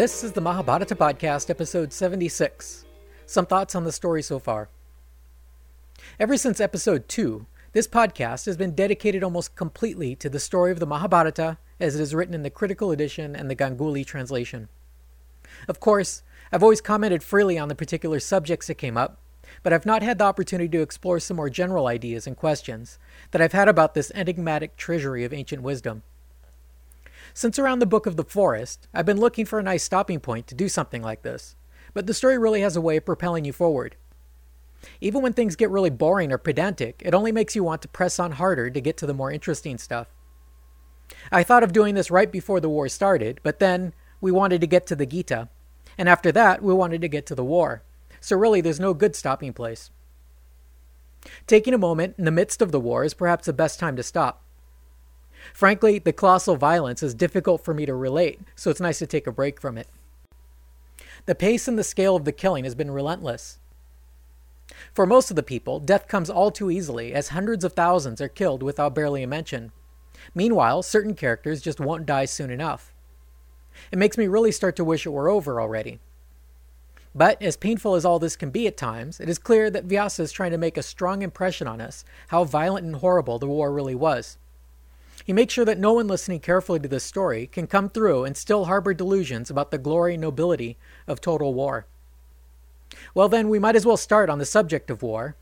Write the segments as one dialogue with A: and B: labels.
A: This is the Mahabharata Podcast, episode 76. Some thoughts on the story so far. Ever since episode 2, this podcast has been dedicated almost completely to the story of the Mahabharata as it is written in the critical edition and the Ganguly translation. Of course, I've always commented freely on the particular subjects that came up, but I've not had the opportunity to explore some more general ideas and questions that I've had about this enigmatic treasury of ancient wisdom. Since around the Book of the Forest, I've been looking for a nice stopping point to do something like this, but the story really has a way of propelling you forward. Even when things get really boring or pedantic, it only makes you want to press on harder to get to the more interesting stuff. I thought of doing this right before the war started, but then we wanted to get to the Gita, and after that, we wanted to get to the war. So really, there's no good stopping place. Taking a moment in the midst of the war is perhaps the best time to stop. Frankly, the colossal violence is difficult for me to relate, so it's nice to take a break from it. The pace and the scale of the killing has been relentless. For most of the people, death comes all too easily, as hundreds of thousands are killed without barely a mention. Meanwhile, certain characters just won't die soon enough. It makes me really start to wish it were over already. But as painful as all this can be at times, it is clear that Vyasa is trying to make a strong impression on us how violent and horrible the war really was. He makes sure that no one listening carefully to this story can come through and still harbor delusions about the glory and nobility of total war. Well, then, we might as well start on the subject of war.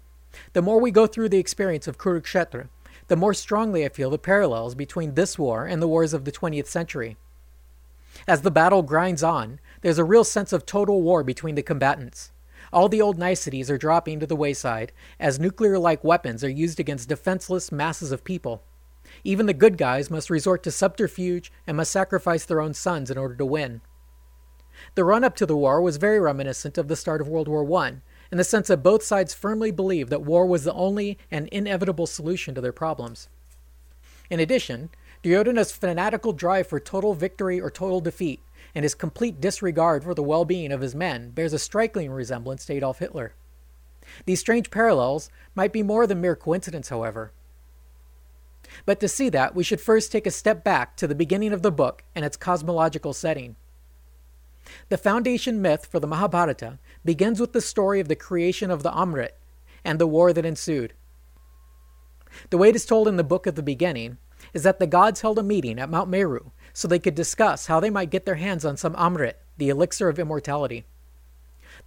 A: The more we go through the experience of Kurukshetra, the more strongly I feel the parallels between this war and the wars of the 20th century. As the battle grinds on, there's a real sense of total war between the combatants. All the old niceties are dropping to the wayside as nuclear like weapons are used against defenseless masses of people. Even the good guys must resort to subterfuge and must sacrifice their own sons in order to win. The run up to the war was very reminiscent of the start of World War I, in the sense that both sides firmly believed that war was the only and inevitable solution to their problems. In addition, Duryodhana's fanatical drive for total victory or total defeat and his complete disregard for the well being of his men bears a striking resemblance to Adolf Hitler. These strange parallels might be more than mere coincidence, however. But to see that, we should first take a step back to the beginning of the book and its cosmological setting. The foundation myth for the Mahabharata begins with the story of the creation of the Amrit and the war that ensued. The way it is told in the book of the beginning is that the gods held a meeting at Mount Meru so they could discuss how they might get their hands on some Amrit, the elixir of immortality.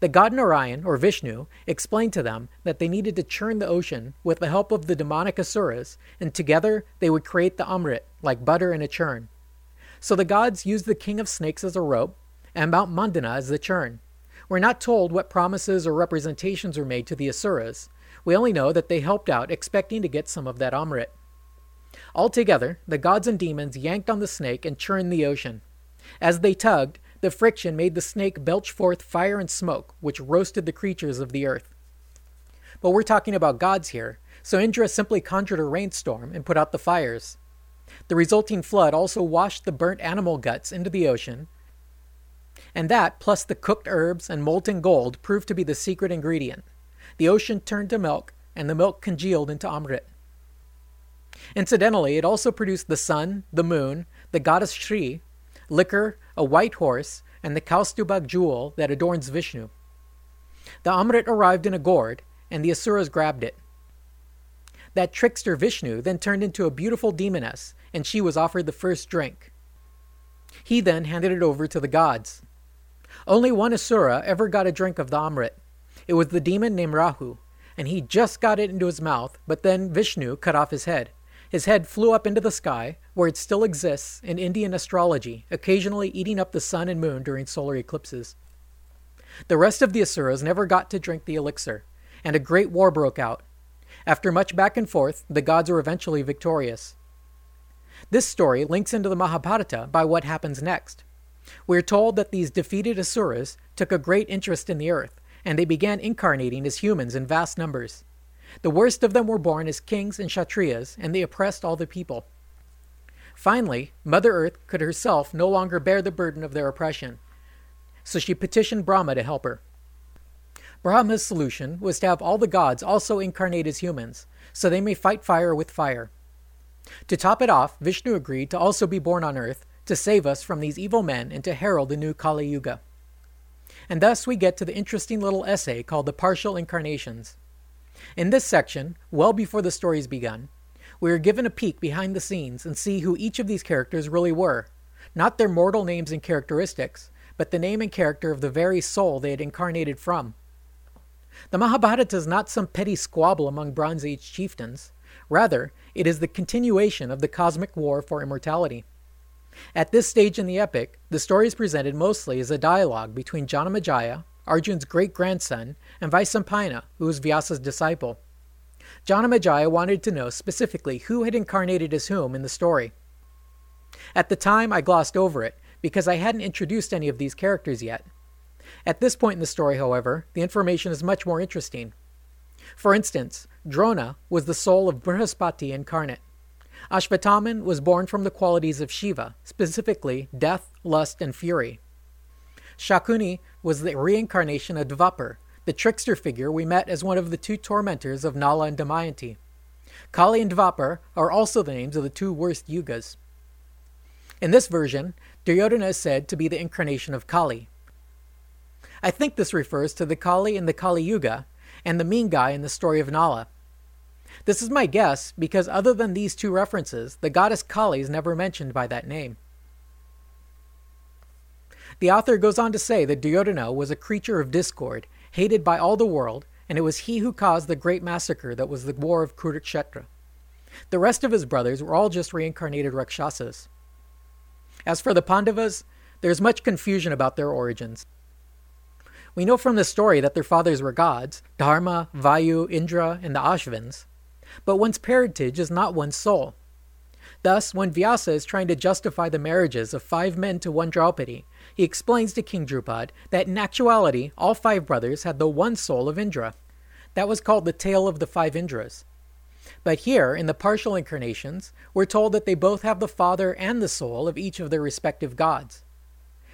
A: The god Narayan, or Vishnu, explained to them that they needed to churn the ocean with the help of the demonic asuras, and together they would create the Amrit, like butter in a churn. So the gods used the king of snakes as a rope, and Mount Mandara as the churn. We're not told what promises or representations were made to the asuras. We only know that they helped out, expecting to get some of that Amrit. Altogether, the gods and demons yanked on the snake and churned the ocean. As they tugged, the friction made the snake belch forth fire and smoke, which roasted the creatures of the earth. But we're talking about gods here, so Indra simply conjured a rainstorm and put out the fires. The resulting flood also washed the burnt animal guts into the ocean, and that, plus the cooked herbs and molten gold, proved to be the secret ingredient. The ocean turned to milk, and the milk congealed into Amrit. Incidentally, it also produced the sun, the moon, the goddess Shri, liquor, a white horse, and the Kaustubh jewel that adorns Vishnu. The Amrit arrived in a gourd, and the Asuras grabbed it. That trickster Vishnu then turned into a beautiful demoness, and she was offered the first drink. He then handed it over to the gods. Only one Asura ever got a drink of the Amrit. It was the demon named Rahu, and he just got it into his mouth, but then Vishnu cut off his head. His head flew up into the sky, where it still exists in Indian astrology, occasionally eating up the sun and moon during solar eclipses. The rest of the Asuras never got to drink the elixir, and a great war broke out. After much back and forth, the gods were eventually victorious. This story links into the Mahabharata by what happens next. We are told that these defeated Asuras took a great interest in the earth, and they began incarnating as humans in vast numbers. The worst of them were born as kings and kshatriyas, and they oppressed all the people. Finally, Mother Earth could herself no longer bear the burden of their oppression, so she petitioned Brahma to help her. Brahma's solution was to have all the gods also incarnate as humans, so they may fight fire with fire. To top it off, Vishnu agreed to also be born on Earth to save us from these evil men and to herald the new Kali Yuga. And thus we get to the interesting little essay called The Partial Incarnations. In this section, well before the story's begun, we are given a peek behind the scenes and see who each of these characters really were, not their mortal names and characteristics, but the name and character of the very soul they had incarnated from. The Mahabharata is not some petty squabble among Bronze Age chieftains. Rather, it is the continuation of the cosmic war for immortality. At this stage in the epic, the story is presented mostly as a dialogue between Janamejaya, Arjun's great grandson, and Vaisampayana, who was Vyasa's disciple. Janamejaya wanted to know specifically who had incarnated as whom in the story. At the time, I glossed over it because I hadn't introduced any of these characters yet. At this point in the story, however, the information is much more interesting. For instance, Drona was the soul of Brihaspati incarnate. Ashvataman was born from the qualities of Shiva, specifically death, lust, and fury. Shakuni was the reincarnation of Dvapar, the trickster figure we met as one of the two tormentors of Nala and Damayanti. Kali and Dvapar are also the names of the two worst yugas. In this version, Duryodhana is said to be the incarnation of Kali. I think this refers to the Kali in the Kali Yuga and the mean guy in the story of Nala. This is my guess because, other than these two references, the goddess Kali is never mentioned by that name. The author goes on to say that Duryodhana was a creature of discord, hated by all the world, and it was he who caused the great massacre that was the war of Kurukshetra. The rest of his brothers were all just reincarnated Rakshasas. As for the Pandavas, there is much confusion about their origins. We know from the story that their fathers were gods Dharma, Vayu, Indra, and the Ashvins, but one's parentage is not one's soul. Thus, when Vyasa is trying to justify the marriages of five men to one Draupadi, he explains to King Drupad that in actuality all five brothers had the one soul of Indra. That was called the tale of the five Indras. But here, in the partial incarnations, we're told that they both have the father and the soul of each of their respective gods.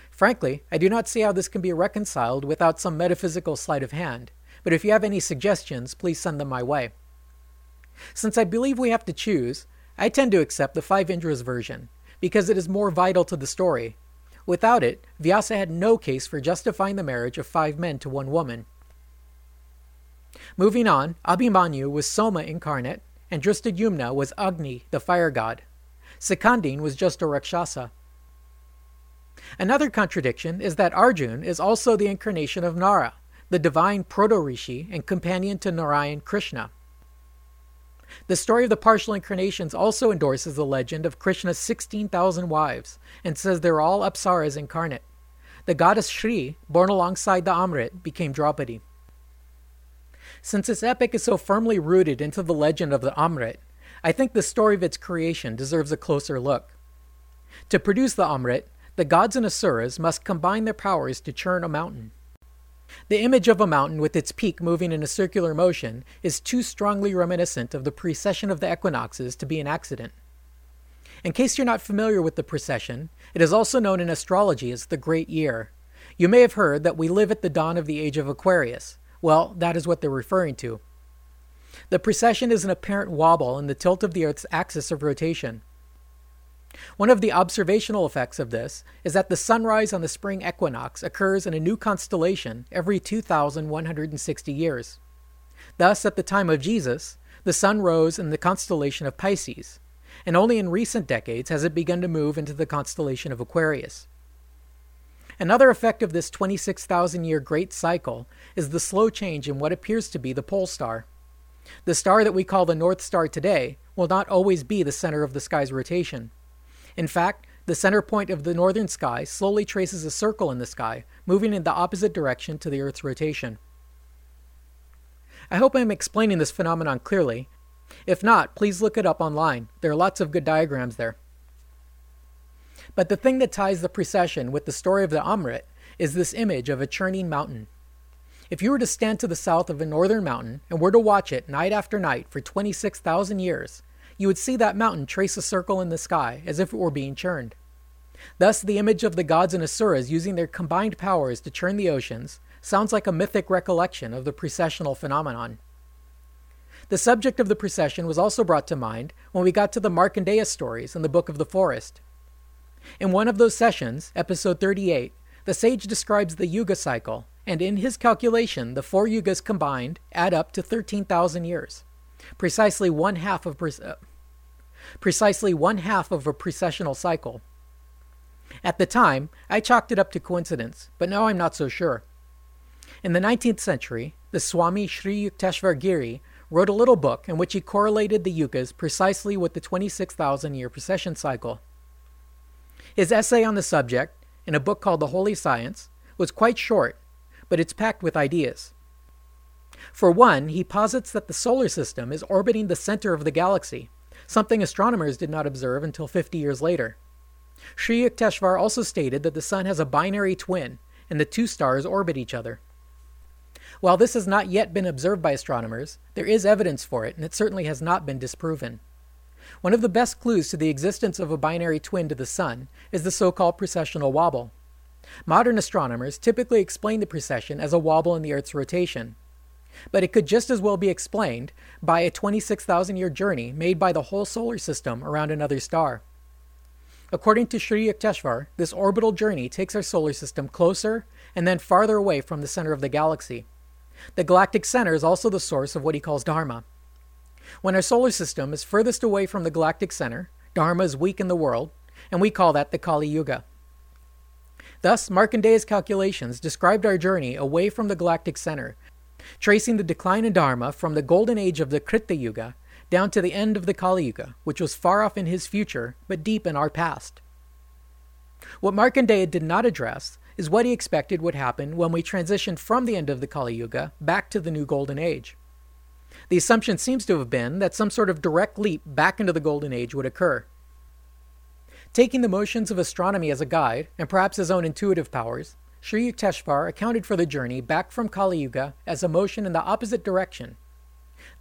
A: Frankly, I do not see how this can be reconciled without some metaphysical sleight of hand, but if you have any suggestions, please send them my way. Since I believe we have to choose, I tend to accept the Five Indras version, because it is more vital to the story. Without it, Vyasa had no case for justifying the marriage of five men to one woman. Moving on, Abhimanyu was Soma incarnate, and Drishtadyumna was Agni, the fire god. Shikhandin was just a Rakshasa. Another contradiction is that Arjun is also the incarnation of Nara, the divine proto rishi and companion to Narayan Krishna. The story of the partial incarnations also endorses the legend of Krishna's 16,000 wives and says they're all Apsaras incarnate. The goddess Shri, born alongside the Amrit, became Draupadi. Since this epic is so firmly rooted into the legend of the Amrit, I think the story of its creation deserves a closer look. To produce the Amrit, the gods and asuras must combine their powers to churn a mountain. The image of a mountain with its peak moving in a circular motion is too strongly reminiscent of the precession of the equinoxes to be an accident. In case you're not familiar with the precession, it is also known in astrology as the Great Year. You may have heard that we live at the dawn of the age of Aquarius, well, that is what they're referring to. The precession is an apparent wobble in the tilt of the Earth's axis of rotation. One of the observational effects of this is that the sunrise on the spring equinox occurs in a new constellation every 2,160 years. Thus, at the time of Jesus, the sun rose in the constellation of Pisces, and only in recent decades has it begun to move into the constellation of Aquarius. Another effect of this 26,000 year great cycle is the slow change in what appears to be the pole star. The star that we call the North Star today will not always be the center of the sky's rotation. In fact, the center point of the northern sky slowly traces a circle in the sky, moving in the opposite direction to the Earth's rotation. I hope I'm explaining this phenomenon clearly. If not, please look it up online. There are lots of good diagrams there. But the thing that ties the precession with the story of the Amrit is this image of a churning mountain. If you were to stand to the south of a northern mountain and were to watch it night after night for 26,000 years, you would see that mountain trace a circle in the sky as if it were being churned. Thus, the image of the gods and asuras using their combined powers to churn the oceans sounds like a mythic recollection of the precessional phenomenon. The subject of the precession was also brought to mind when we got to the Markandeya stories in the Book of the Forest. In one of those sessions, episode 38, the sage describes the Yuga cycle, and in his calculation, the four Yugas combined add up to 13,000 years, precisely one half of uh, precisely one half of a precessional cycle. At the time, I chalked it up to coincidence, but now I'm not so sure. In the 19th century, the Swami Sri Yukteswar Giri wrote a little book in which he correlated the yugas precisely with the 26,000 year precession cycle. His essay on the subject, in a book called The Holy Science, was quite short, but it's packed with ideas. For one, he posits that the solar system is orbiting the center of the galaxy, something astronomers did not observe until 50 years later. Sri Yukteswar also stated that the Sun has a binary twin, and the two stars orbit each other. While this has not yet been observed by astronomers, there is evidence for it, and it certainly has not been disproven. One of the best clues to the existence of a binary twin to the Sun is the so called precessional wobble. Modern astronomers typically explain the precession as a wobble in the Earth's rotation. But it could just as well be explained by a 26,000 year journey made by the whole solar system around another star. According to Sri Yukteswar, this orbital journey takes our solar system closer and then farther away from the center of the galaxy. The galactic center is also the source of what he calls Dharma. When our solar system is furthest away from the galactic center, Dharma is weak in the world, and we call that the Kali Yuga. Thus, Markandeya's calculations described our journey away from the galactic center, tracing the decline in Dharma from the golden age of the Krita Yuga down to the end of the Kali Yuga, which was far off in his future, but deep in our past. What Markandeya did not address is what he expected would happen when we transitioned from the end of the Kali Yuga back to the new Golden Age. The assumption seems to have been that some sort of direct leap back into the Golden Age would occur. Taking the motions of astronomy as a guide, and perhaps his own intuitive powers, Sri Yukteswar accounted for the journey back from Kali Yuga as a motion in the opposite direction.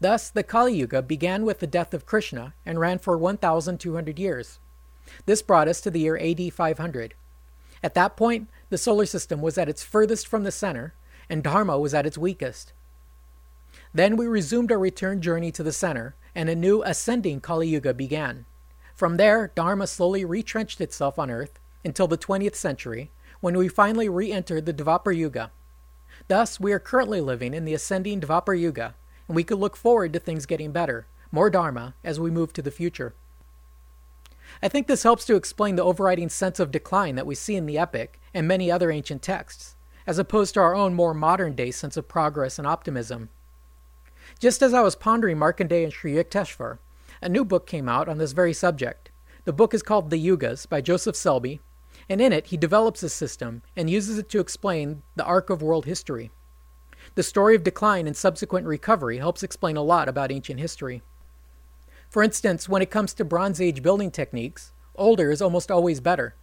A: Thus, the Kali Yuga began with the death of Krishna and ran for 1,200 years. This brought us to the year AD 500. At that point, the solar system was at its furthest from the center, and Dharma was at its weakest. Then we resumed our return journey to the center, and a new ascending Kali Yuga began. From there, Dharma slowly retrenched itself on Earth until the 20th century, when we finally re entered the Dvapar Yuga. Thus, we are currently living in the ascending Dvapar Yuga, and we could look forward to things getting better, more Dharma, as we move to the future. I think this helps to explain the overriding sense of decline that we see in the epic and many other ancient texts, as opposed to our own more modern day sense of progress and optimism. Just as I was pondering Markandeya and Sri Yukteswar, a new book came out on this very subject. The book is called The Yugas by Joseph Selbie, and in it he develops a system and uses it to explain the arc of world history. The story of decline and subsequent recovery helps explain a lot about ancient history. For instance, when it comes to Bronze Age building techniques, older is almost always better.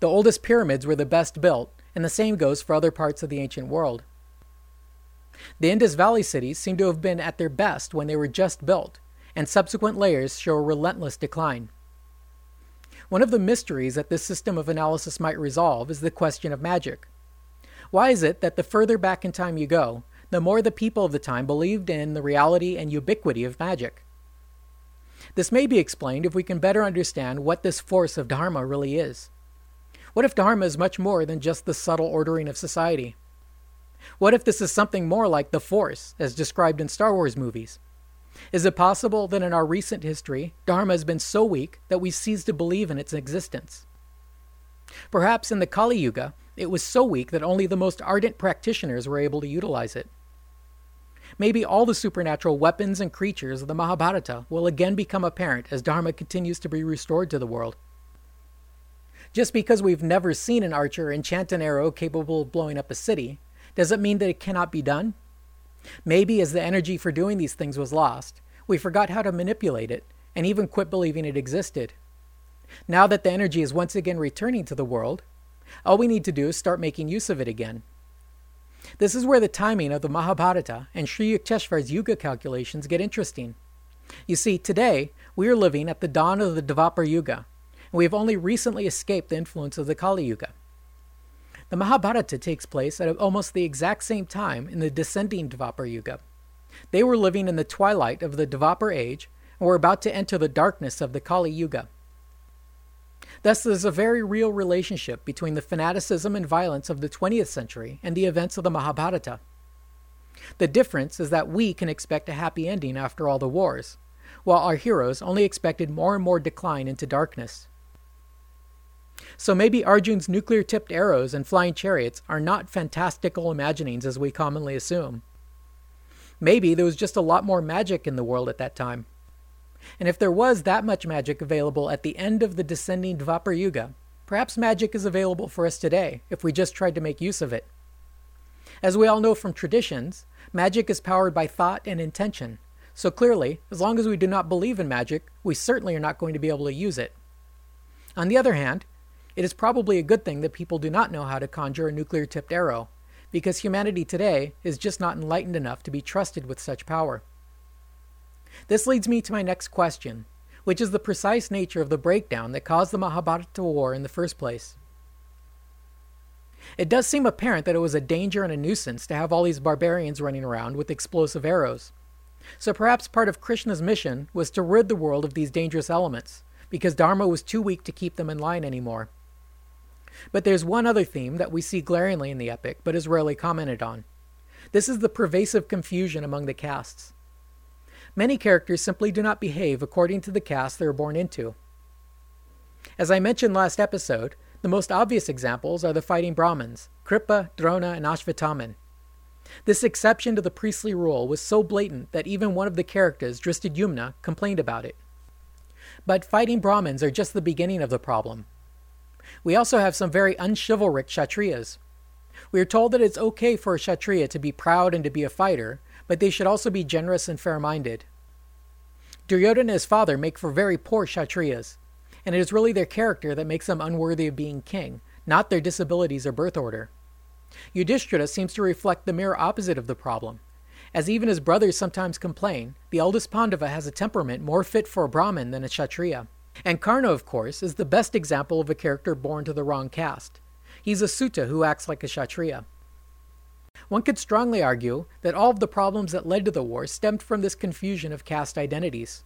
A: The oldest pyramids were the best built, and the same goes for other parts of the ancient world. The Indus Valley cities seem to have been at their best when they were just built, and subsequent layers show a relentless decline. One of the mysteries that this system of analysis might resolve is the question of magic. Why is it that the further back in time you go, the more the people of the time believed in the reality and ubiquity of magic? This may be explained if we can better understand what this force of Dharma really is. What if Dharma is much more than just the subtle ordering of society? What if this is something more like the Force, as described in Star Wars movies? Is it possible that in our recent history, Dharma has been so weak that we cease to believe in its existence? Perhaps in the Kali Yuga, it was so weak that only the most ardent practitioners were able to utilize it. Maybe all the supernatural weapons and creatures of the Mahabharata will again become apparent as Dharma continues to be restored to the world. Just because we've never seen an archer enchant an arrow capable of blowing up a city, does it mean that it cannot be done? Maybe as the energy for doing these things was lost, we forgot how to manipulate it and even quit believing it existed. Now that the energy is once again returning to the world, all we need to do is start making use of it again. This is where the timing of the Mahabharata and Sri Yukteswar's Yuga calculations get interesting. You see, today we are living at the dawn of the Dvapar Yuga, and we have only recently escaped the influence of the Kali Yuga. The Mahabharata takes place at almost the exact same time in the descending Dvapar Yuga. They were living in the twilight of the Dvapar age and were about to enter the darkness of the Kali Yuga. Thus, there's a very real relationship between the fanaticism and violence of the 20th century and the events of the Mahabharata. The difference is that we can expect a happy ending after all the wars, while our heroes only expected more and more decline into darkness. So maybe Arjun's nuclear tipped arrows and flying chariots are not fantastical imaginings as we commonly assume. Maybe there was just a lot more magic in the world at that time. And if there was that much magic available at the end of the descending Dvapar Yuga, perhaps magic is available for us today if we just tried to make use of it. As we all know from traditions, magic is powered by thought and intention, so clearly, as long as we do not believe in magic, we certainly are not going to be able to use it. On the other hand, it is probably a good thing that people do not know how to conjure a nuclear tipped arrow, because humanity today is just not enlightened enough to be trusted with such power. This leads me to my next question, which is the precise nature of the breakdown that caused the Mahabharata war in the first place. It does seem apparent that it was a danger and a nuisance to have all these barbarians running around with explosive arrows. So perhaps part of Krishna's mission was to rid the world of these dangerous elements, because Dharma was too weak to keep them in line anymore. But there's one other theme that we see glaringly in the epic, but is rarely commented on. This is the pervasive confusion among the castes. Many characters simply do not behave according to the caste they are born into. As I mentioned last episode, the most obvious examples are the fighting Brahmins, Kripa, Drona, and Ashvatthama. This exception to the priestly rule was so blatant that even one of the characters, Drishtadyumna, complained about it. But fighting Brahmins are just the beginning of the problem. We also have some very unchivalric Kshatriyas. We are told that it's okay for a Kshatriya to be proud and to be a fighter, but they should also be generous and fair minded. Duryodhana and his father make for very poor Kshatriyas, and it is really their character that makes them unworthy of being king, not their disabilities or birth order. Yudhishthira seems to reflect the mirror opposite of the problem. As even his brothers sometimes complain, the eldest Pandava has a temperament more fit for a Brahmin than a Kshatriya. And Karna, of course, is the best example of a character born to the wrong caste. He's a Suta who acts like a Kshatriya. One could strongly argue that all of the problems that led to the war stemmed from this confusion of caste identities.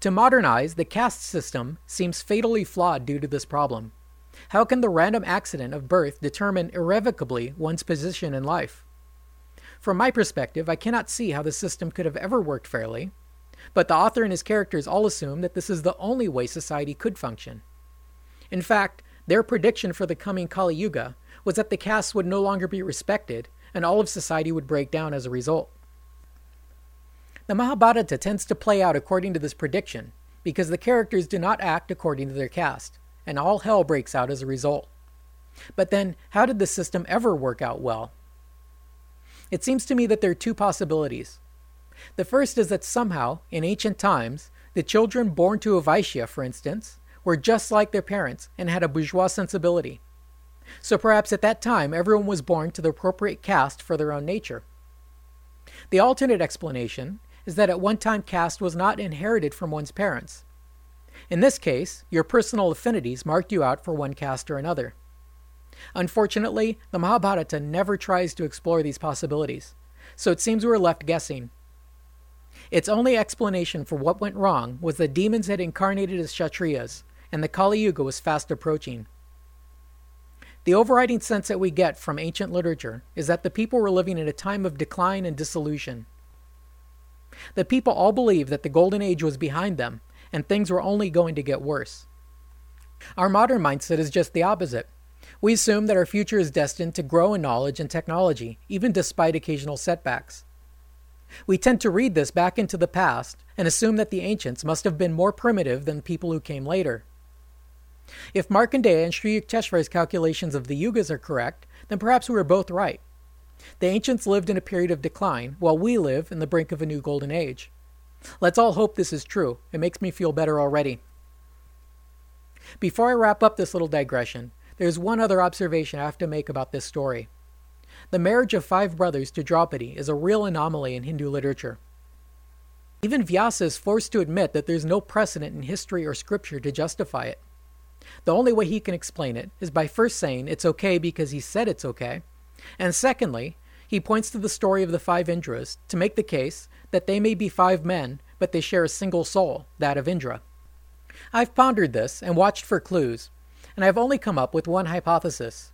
A: To modernize, the caste system seems fatally flawed due to this problem. How can the random accident of birth determine irrevocably one's position in life? From my perspective, I cannot see how the system could have ever worked fairly, but the author and his characters all assume that this is the only way society could function. In fact, their prediction for the coming Kali Yuga was that the castes would no longer be respected and all of society would break down as a result. The Mahabharata tends to play out according to this prediction because the characters do not act according to their caste, and all hell breaks out as a result. But then, how did the system ever work out well? It seems to me that there are two possibilities. The first is that somehow, in ancient times, the children born to a Vaishya, for instance, were just like their parents and had a bourgeois sensibility. So perhaps at that time everyone was born to the appropriate caste for their own nature. The alternate explanation is that at one time caste was not inherited from one's parents. In this case, your personal affinities marked you out for one caste or another. Unfortunately, the Mahabharata never tries to explore these possibilities, so it seems we're left guessing its only explanation for what went wrong was that demons had incarnated as Kshatriyas, and the Kali Yuga was fast approaching. The overriding sense that we get from ancient literature is that the people were living in a time of decline and dissolution. The people all believed that the Golden Age was behind them, and things were only going to get worse. Our modern mindset is just the opposite. We assume that our future is destined to grow in knowledge and technology, even despite occasional setbacks. We tend to read this back into the past and assume that the ancients must have been more primitive than people who came later. If Markandeya and Sri Yukteswar's calculations of the yugas are correct, then perhaps we were both right. The ancients lived in a period of decline, while we live in the brink of a new golden age. Let's all hope this is true. It makes me feel better already. Before I wrap up this little digression, there's one other observation I have to make about this story. The marriage of five brothers to Draupadi is a real anomaly in Hindu literature. Even Vyasa is forced to admit that there's no precedent in history or scripture to justify it. The only way he can explain it is by first saying it's okay because he said it's okay, and secondly, he points to the story of the five Indras to make the case that they may be five men, but they share a single soul, that of Indra. I've pondered this and watched for clues, and I've only come up with one hypothesis,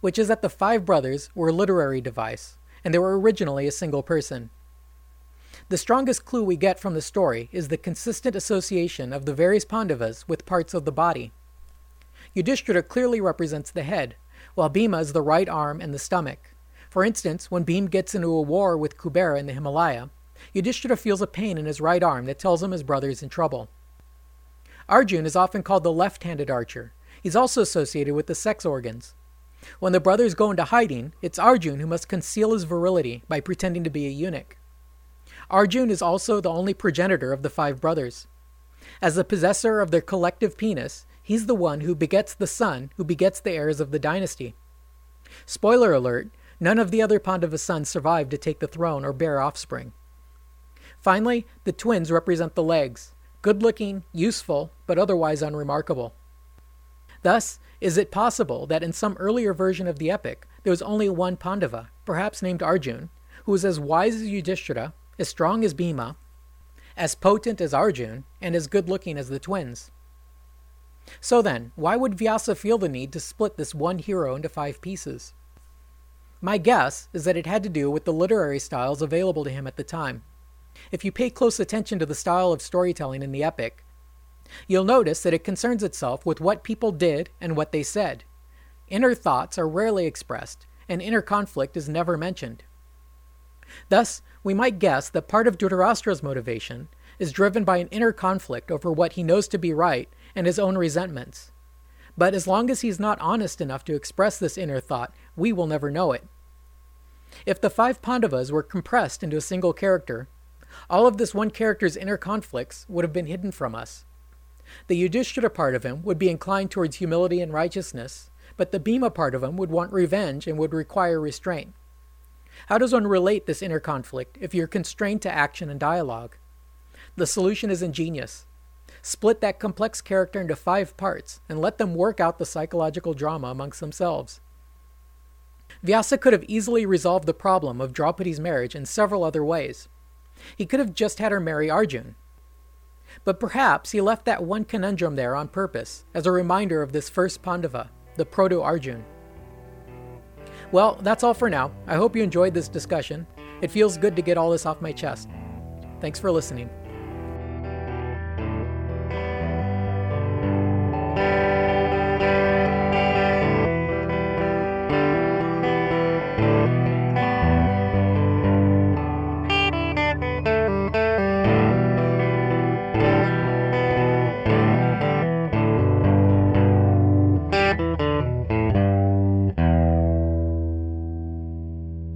A: which is that the five brothers were a literary device, and they were originally a single person. The strongest clue we get from the story is the consistent association of the various Pandavas with parts of the body. Yudhishthira clearly represents the head, while Bhima is the right arm and the stomach. For instance, when Bhim gets into a war with Kubera in the Himalaya, Yudhishthira feels a pain in his right arm that tells him his brother is in trouble. Arjun is often called the left handed archer. He's also associated with the sex organs. When the brothers go into hiding, it's Arjun who must conceal his virility by pretending to be a eunuch. Arjun is also the only progenitor of the five brothers. As the possessor of their collective penis, he's the one who begets the son who begets the heirs of the dynasty. Spoiler alert none of the other Pandava sons survived to take the throne or bear offspring. Finally, the twins represent the legs good looking, useful, but otherwise unremarkable. Thus, is it possible that in some earlier version of the epic there was only one Pandava, perhaps named Arjun, who was as wise as Yudhishthira, as strong as Bhima, as potent as Arjun, and as good looking as the twins? So then, why would Vyasa feel the need to split this one hero into five pieces? My guess is that it had to do with the literary styles available to him at the time. If you pay close attention to the style of storytelling in the epic, you'll notice that it concerns itself with what people did and what they said. Inner thoughts are rarely expressed, and inner conflict is never mentioned. Thus, we might guess that part of Dhritarashtra's motivation is driven by an inner conflict over what he knows to be right and his own resentments. But as long as he's not honest enough to express this inner thought, we will never know it. If the five Pandavas were compressed into a single character, all of this one character's inner conflicts would have been hidden from us. The Yudhishthira part of him would be inclined towards humility and righteousness, but the Bhima part of him would want revenge and would require restraint. How does one relate this inner conflict if you're constrained to action and dialogue? The solution is ingenious. Split that complex character into five parts and let them work out the psychological drama amongst themselves. Vyasa could have easily resolved the problem of Draupadi's marriage in several other ways. He could have just had her marry Arjun. But perhaps he left that one conundrum there on purpose, as a reminder of this first Pandava, the Proto Arjun. Well, that's all for now. I hope you enjoyed this discussion. It feels good to get all this off my chest. Thanks for listening.